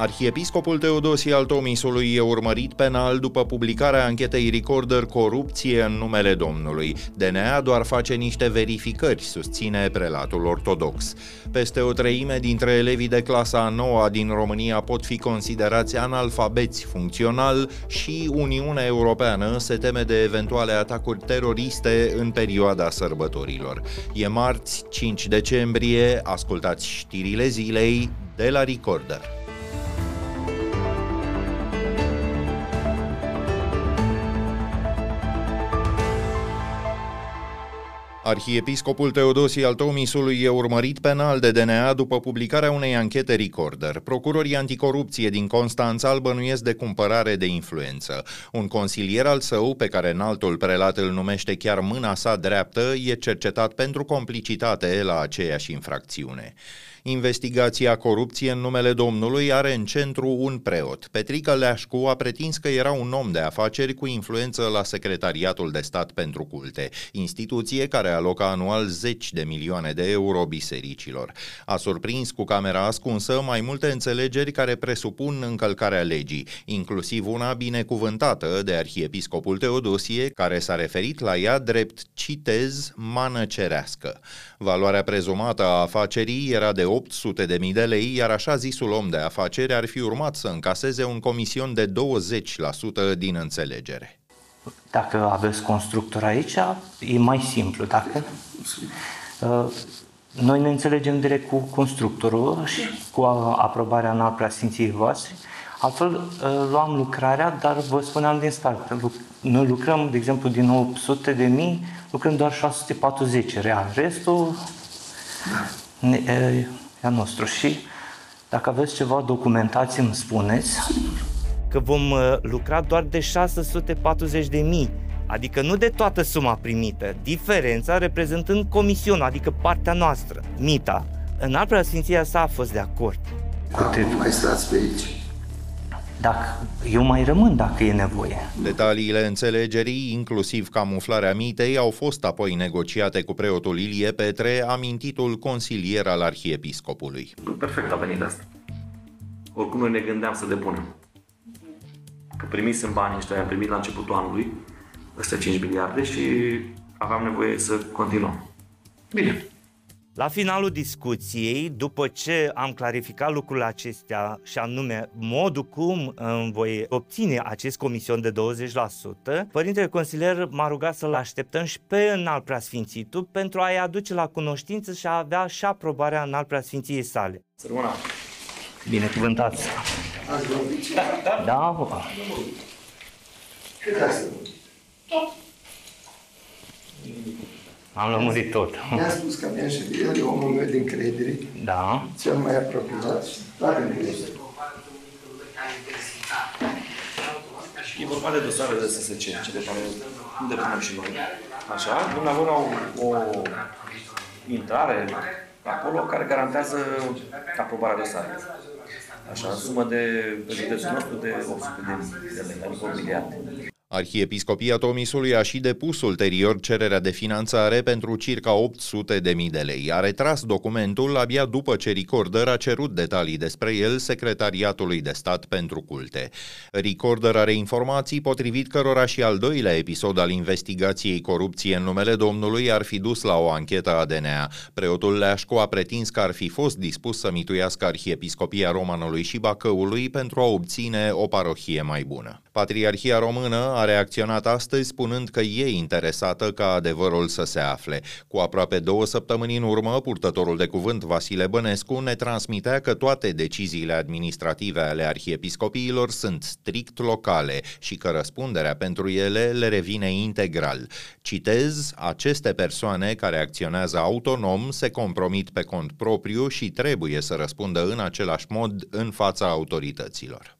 Arhiepiscopul Teodosie al Tomisului e urmărit penal după publicarea anchetei Recorder Corupție în numele Domnului. DNA doar face niște verificări, susține prelatul ortodox. Peste o treime dintre elevii de clasa a noua din România pot fi considerați analfabeți funcțional și Uniunea Europeană se teme de eventuale atacuri teroriste în perioada sărbătorilor. E marți, 5 decembrie, ascultați știrile zilei de la Recorder. Arhiepiscopul Teodosie al Tomisului e urmărit penal de DNA după publicarea unei anchete Recorder. Procurorii anticorupție din Constanța îl bănuiesc de cumpărare de influență. Un consilier al său, pe care înaltul prelat îl numește chiar mâna sa dreaptă, e cercetat pentru complicitate la aceeași infracțiune. Investigația corupție în numele Domnului are în centru un preot. Petrică Leașcu a pretins că era un om de afaceri cu influență la Secretariatul de Stat pentru Culte, instituție care alocă anual zeci de milioane de euro bisericilor. A surprins cu camera ascunsă mai multe înțelegeri care presupun încălcarea legii, inclusiv una binecuvântată de arhiepiscopul Teodosie, care s-a referit la ea drept, citez, mană cerească. Valoarea prezumată a afacerii era de 800 de mii de lei, iar așa zisul om de afaceri ar fi urmat să încaseze un comision de 20% din înțelegere. Dacă aveți constructor aici, e mai simplu. Dacă uh, noi ne înțelegem direct cu constructorul și cu aprobarea în preasfinției voastre, altfel uh, luam lucrarea, dar vă spuneam din start, noi lucrăm, de exemplu, din 800 de mii, lucrăm doar 640 real. Restul e a nostru. Și dacă aveți ceva documentație, îmi spuneți. Că vom uh, lucra doar de 640 de mii, adică nu de toată suma primită, diferența reprezentând comisionul, adică partea noastră, mita. În al Sfinția sa a fost de acord. Cu mai stați pe aici. Dacă eu mai rămân dacă e nevoie. Detaliile înțelegerii, inclusiv camuflarea mitei, au fost apoi negociate cu preotul Ilie Petre, amintitul consilier al arhiepiscopului. Perfect a venit asta. Oricum noi ne gândeam să depunem. Că primisem banii ăștia, am primit la începutul anului, ăstea 5 miliarde și aveam nevoie să continuăm. Bine, la finalul discuției, după ce am clarificat lucrurile acestea și anume modul cum îmi voi obține acest comision de 20%, Părintele Consilier m-a rugat să-l așteptăm și pe înalt preasfințitul pentru a-i aduce la cunoștință și a avea și aprobarea înalt preasfinției sale. Sărmâna! Binecuvântați! Ați vorbit? Da, da. da. Cât ați Tot. Am lămurit tot. Mi-a spus că mi-a și el e omul meu de încredere. Da. Cel mai apropiat și toate încredere. E vorba de dosare de SSC, cele care depunem și noi. Așa, dumneavoastră au o intrare acolo care garantează aprobarea dosarului. Așa, sumă de, pe județul nostru de 800 de mii de lei, adică 8 miliarde. Arhiepiscopia Tomisului a și depus ulterior cererea de finanțare pentru circa 800 de mii de lei. A retras documentul abia după ce Recorder a cerut detalii despre el Secretariatului de Stat pentru Culte. Recorder are informații potrivit cărora și al doilea episod al investigației corupție în numele Domnului ar fi dus la o anchetă a DNA. Preotul Leașcu a pretins că ar fi fost dispus să mituiască Arhiepiscopia Romanului și Bacăului pentru a obține o parohie mai bună. Patriarhia română a reacționat astăzi spunând că e interesată ca adevărul să se afle. Cu aproape două săptămâni în urmă, purtătorul de cuvânt Vasile Bănescu ne transmitea că toate deciziile administrative ale arhiepiscopiilor sunt strict locale și că răspunderea pentru ele le revine integral. Citez, aceste persoane care acționează autonom se compromit pe cont propriu și trebuie să răspundă în același mod în fața autorităților.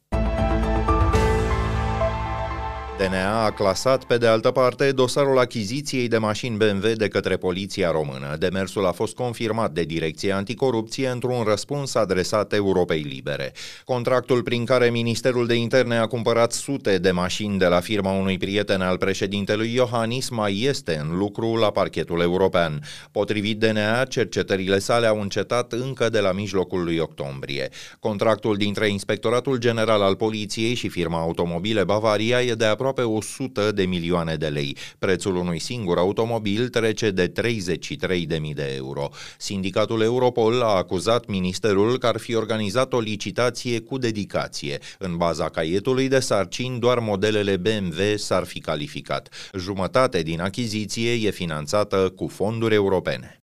DNA a clasat, pe de altă parte, dosarul achiziției de mașini BMW de către poliția română. Demersul a fost confirmat de Direcția Anticorupție într-un răspuns adresat Europei Libere. Contractul prin care Ministerul de Interne a cumpărat sute de mașini de la firma unui prieten al președintelui Iohannis mai este în lucru la parchetul european. Potrivit DNA, cercetările sale au încetat încă de la mijlocul lui octombrie. Contractul dintre Inspectoratul General al Poliției și firma Automobile Bavaria e de aproape aproape 100 de milioane de lei. Prețul unui singur automobil trece de 33.000 de euro. Sindicatul Europol a acuzat ministerul că ar fi organizat o licitație cu dedicație. În baza caietului de sarcini, doar modelele BMW s-ar fi calificat. Jumătate din achiziție e finanțată cu fonduri europene.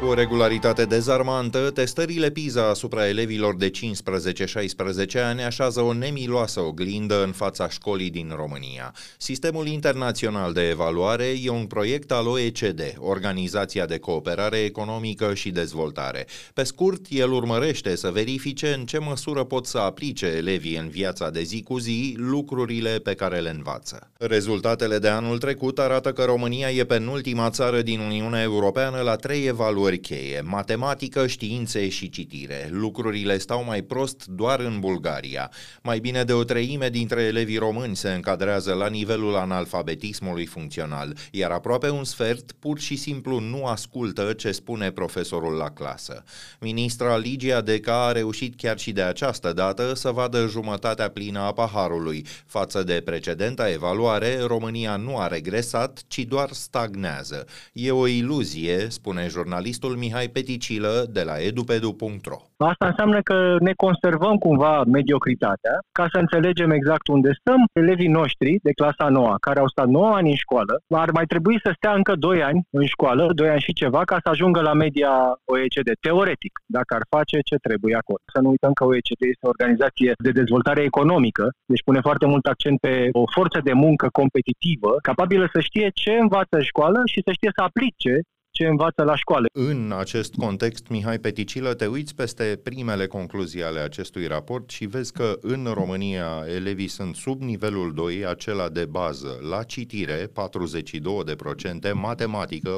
Cu o regularitate dezarmantă, testările PISA asupra elevilor de 15-16 ani așează o nemiloasă oglindă în fața școlii din România. Sistemul internațional de evaluare e un proiect al OECD, Organizația de Cooperare Economică și Dezvoltare. Pe scurt, el urmărește să verifice în ce măsură pot să aplice elevii în viața de zi cu zi lucrurile pe care le învață. Rezultatele de anul trecut arată că România e penultima țară din Uniunea Europeană la trei evaluări valori cheie, matematică, științe și citire. Lucrurile stau mai prost doar în Bulgaria. Mai bine de o treime dintre elevii români se încadrează la nivelul analfabetismului funcțional, iar aproape un sfert pur și simplu nu ascultă ce spune profesorul la clasă. Ministra Ligia Deca a reușit chiar și de această dată să vadă jumătatea plină a paharului. Față de precedenta evaluare, România nu a regresat, ci doar stagnează. E o iluzie, spune jurnalistul jurnalistul Mihai Peticilă de la edupedu.ro. Asta înseamnă că ne conservăm cumva mediocritatea ca să înțelegem exact unde stăm. Elevii noștri de clasa 9, care au stat 9 ani în școală, ar mai trebui să stea încă 2 ani în școală, 2 ani și ceva, ca să ajungă la media OECD, teoretic, dacă ar face ce trebuie acolo. Să nu uităm că OECD este o organizație de dezvoltare economică, deci pune foarte mult accent pe o forță de muncă competitivă, capabilă să știe ce învață în școală și să știe să aplice ce învață la școală. În acest context, Mihai Peticilă, te uiți peste primele concluzii ale acestui raport și vezi că în România elevii sunt sub nivelul 2, acela de bază, la citire 42%, matematică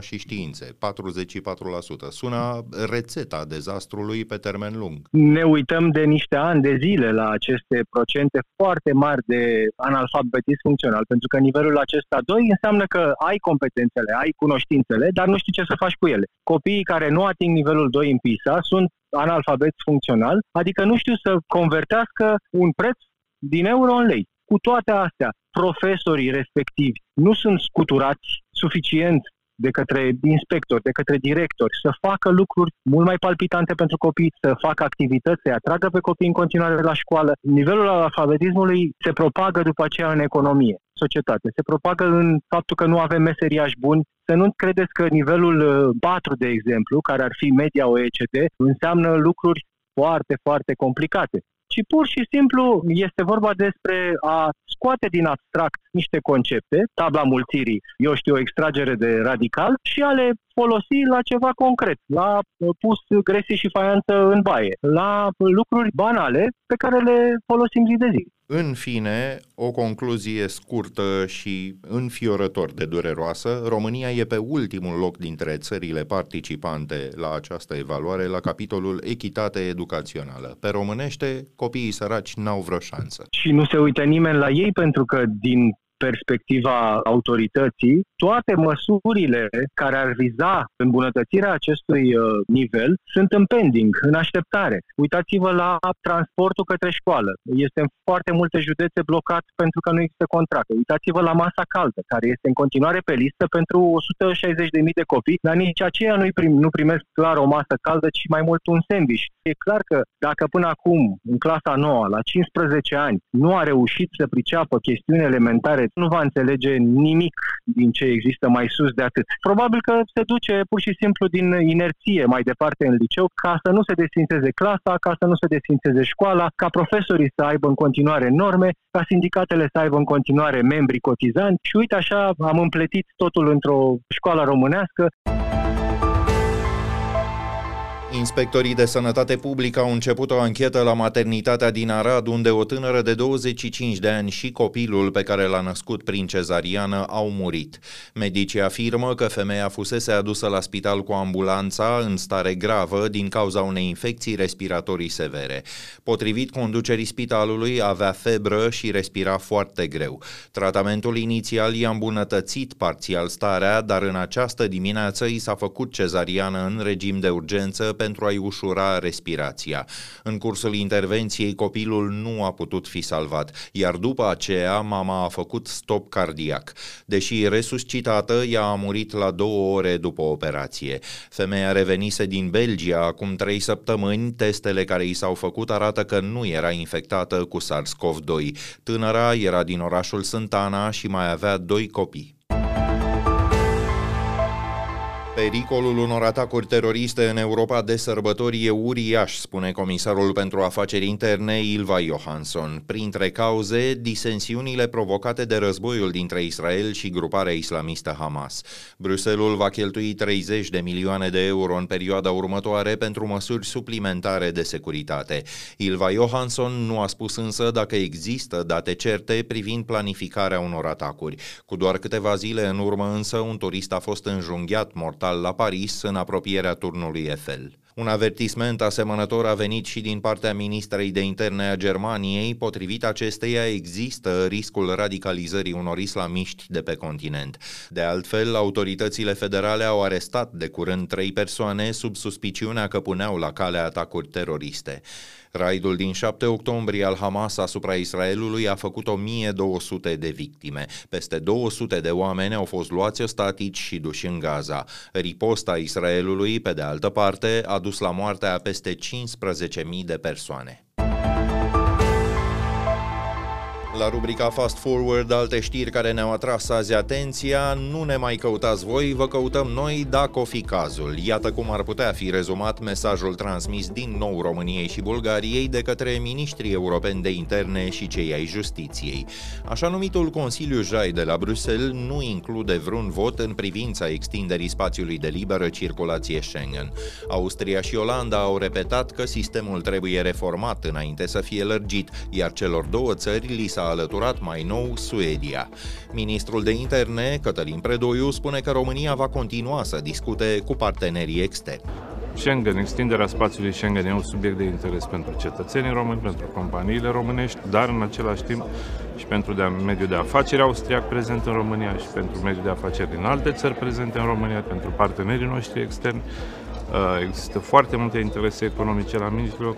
49% și științe 44%. Sună rețeta dezastrului pe termen lung. Ne uităm de niște ani de zile la aceste procente foarte mari de analfabetism funcțional, pentru că nivelul acesta 2 înseamnă că ai competențele, ai cunoștințe cunoștințele, dar nu știi ce să faci cu ele. Copiii care nu ating nivelul 2 în PISA sunt analfabeți funcțional, adică nu știu să convertească un preț din euro în lei. Cu toate astea, profesorii respectivi nu sunt scuturați suficient de către inspectori, de către directori, să facă lucruri mult mai palpitante pentru copii, să facă activități, să atragă pe copii în continuare la școală. Nivelul alfabetismului se propagă după aceea în economie, societate. Se propagă în faptul că nu avem meseriași buni. Să nu credeți că nivelul 4, uh, de exemplu, care ar fi media OECD, înseamnă lucruri foarte, foarte complicate ci pur și simplu este vorba despre a scoate din abstract niște concepte, tabla mulțirii, eu știu, o extragere de radical, și a le folosi la ceva concret, la uh, pus gresie și faianță în baie, la lucruri banale pe care le folosim zi de zi. În fine, o concluzie scurtă și înfiorător de dureroasă, România e pe ultimul loc dintre țările participante la această evaluare la capitolul echitate educațională. Pe românește, copiii săraci n-au vreo șansă. Și nu se uită nimeni la ei pentru că din perspectiva autorității, toate măsurile care ar viza îmbunătățirea acestui uh, nivel sunt în pending, în așteptare. Uitați-vă la transportul către școală. Este în foarte multe județe blocat pentru că nu există contracte. Uitați-vă la masa caldă, care este în continuare pe listă pentru 160.000 de copii, dar nici aceia nu, prim, nu primesc clar o masă caldă, ci mai mult un sandwich. E clar că dacă până acum, în clasa 9, la 15 ani, nu a reușit să priceapă chestiuni elementare nu va înțelege nimic din ce există mai sus de atât. Probabil că se duce pur și simplu din inerție mai departe în liceu ca să nu se desfințeze clasa, ca să nu se desfințeze școala, ca profesorii să aibă în continuare norme, ca sindicatele să aibă în continuare membri cotizanți și uite așa am împletit totul într-o școală românească. Inspectorii de sănătate publică au început o anchetă la maternitatea din Arad, unde o tânără de 25 de ani și copilul pe care l-a născut prin cezariană au murit. Medicii afirmă că femeia fusese adusă la spital cu ambulanța în stare gravă din cauza unei infecții respiratorii severe. Potrivit conducerii spitalului, avea febră și respira foarte greu. Tratamentul inițial i-a îmbunătățit parțial starea, dar în această dimineață i s-a făcut cezariană în regim de urgență pentru a-i ușura respirația. În cursul intervenției, copilul nu a putut fi salvat, iar după aceea mama a făcut stop cardiac. Deși resuscitată, ea a murit la două ore după operație. Femeia revenise din Belgia acum trei săptămâni, testele care i s-au făcut arată că nu era infectată cu SARS-CoV-2. Tânăra era din orașul Sântana și mai avea doi copii. Pericolul unor atacuri teroriste în Europa de sărbători e uriaș, spune comisarul pentru afaceri interne Ilva Johansson. Printre cauze, disensiunile provocate de războiul dintre Israel și gruparea islamistă Hamas. Bruselul va cheltui 30 de milioane de euro în perioada următoare pentru măsuri suplimentare de securitate. Ilva Johansson nu a spus însă dacă există date certe privind planificarea unor atacuri. Cu doar câteva zile în urmă însă, un turist a fost înjunghiat mortal mortal la Paris, în apropierea turnului Eiffel. Un avertisment asemănător a venit și din partea ministrei de interne a Germaniei, potrivit acesteia există riscul radicalizării unor islamiști de pe continent. De altfel, autoritățile federale au arestat de curând trei persoane sub suspiciunea că puneau la cale atacuri teroriste. Raidul din 7 octombrie al Hamas asupra Israelului a făcut 1200 de victime. Peste 200 de oameni au fost luați ostatici și duși în Gaza. Riposta Israelului, pe de altă parte, a dus la moartea a peste 15.000 de persoane. La rubrica Fast Forward, alte știri care ne-au atras azi atenția, nu ne mai căutați voi, vă căutăm noi dacă o fi cazul. Iată cum ar putea fi rezumat mesajul transmis din nou României și Bulgariei de către ministrii europeni de interne și cei ai justiției. Așa numitul Consiliu Jai de la Bruxelles nu include vreun vot în privința extinderii spațiului de liberă circulație Schengen. Austria și Olanda au repetat că sistemul trebuie reformat înainte să fie lărgit, iar celor două țări li s-a alăturat mai nou Suedia. Ministrul de interne, Cătălin Predoiu, spune că România va continua să discute cu partenerii externi. Schengen, extinderea spațiului Schengen e un subiect de interes pentru cetățenii români, pentru companiile românești, dar în același timp și pentru de mediul de afaceri austriac prezent în România și pentru mediul de afaceri din alte țări prezente în România, pentru partenerii noștri externi. Uh, există foarte multe interese economice la mijloc.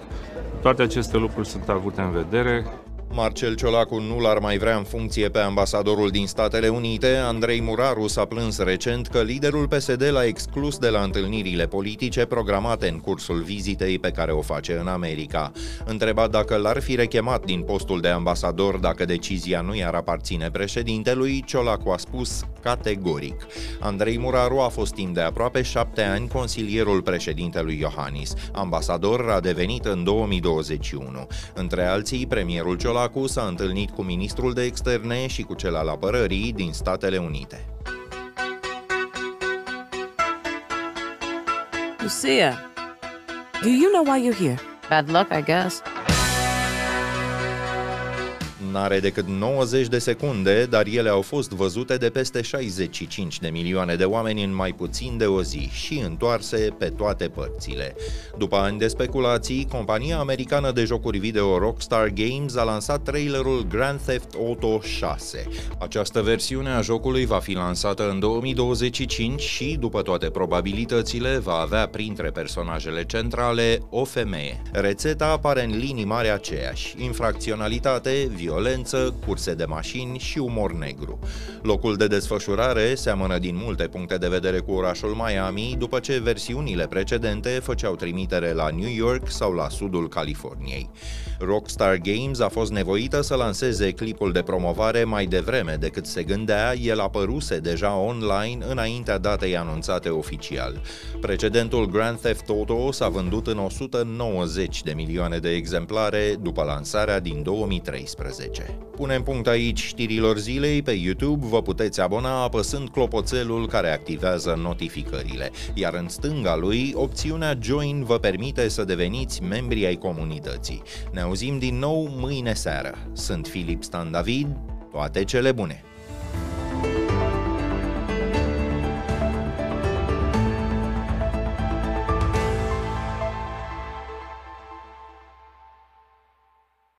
Toate aceste lucruri sunt avute în vedere. Marcel Ciolacu nu l-ar mai vrea în funcție pe ambasadorul din Statele Unite, Andrei Muraru s-a plâns recent că liderul PSD l-a exclus de la întâlnirile politice programate în cursul vizitei pe care o face în America. Întrebat dacă l-ar fi rechemat din postul de ambasador dacă decizia nu i-ar aparține președintelui, Ciolacu a spus categoric. Andrei Muraru a fost timp de aproape șapte ani consilierul președintelui Iohannis. Ambasador a devenit în 2021. Între alții, premierul Ciolacu Ciolacu s-a întâlnit cu ministrul de externe și cu cel al apărării din Statele Unite. Lucia, do you know why you're here? Bad luck, I guess. N-are decât 90 de secunde, dar ele au fost văzute de peste 65 de milioane de oameni în mai puțin de o zi și întoarse pe toate părțile. După ani de speculații, compania americană de jocuri video Rockstar Games a lansat trailerul Grand Theft Auto 6. Această versiune a jocului va fi lansată în 2025 și, după toate probabilitățile, va avea printre personajele centrale o femeie. Rețeta apare în linii mari aceeași, infracționalitate, violență, violență, curse de mașini și umor negru. Locul de desfășurare seamănă din multe puncte de vedere cu orașul Miami, după ce versiunile precedente făceau trimitere la New York sau la sudul Californiei. Rockstar Games a fost nevoită să lanseze clipul de promovare mai devreme decât se gândea, el apăruse deja online înaintea datei anunțate oficial. Precedentul Grand Theft Auto s-a vândut în 190 de milioane de exemplare după lansarea din 2013. 19. Punem punct aici știrilor zilei pe YouTube, vă puteți abona apăsând clopoțelul care activează notificările, iar în stânga lui, opțiunea Join vă permite să deveniți membri ai comunității. Ne auzim din nou mâine seară. Sunt Filip Stan David, toate cele bune!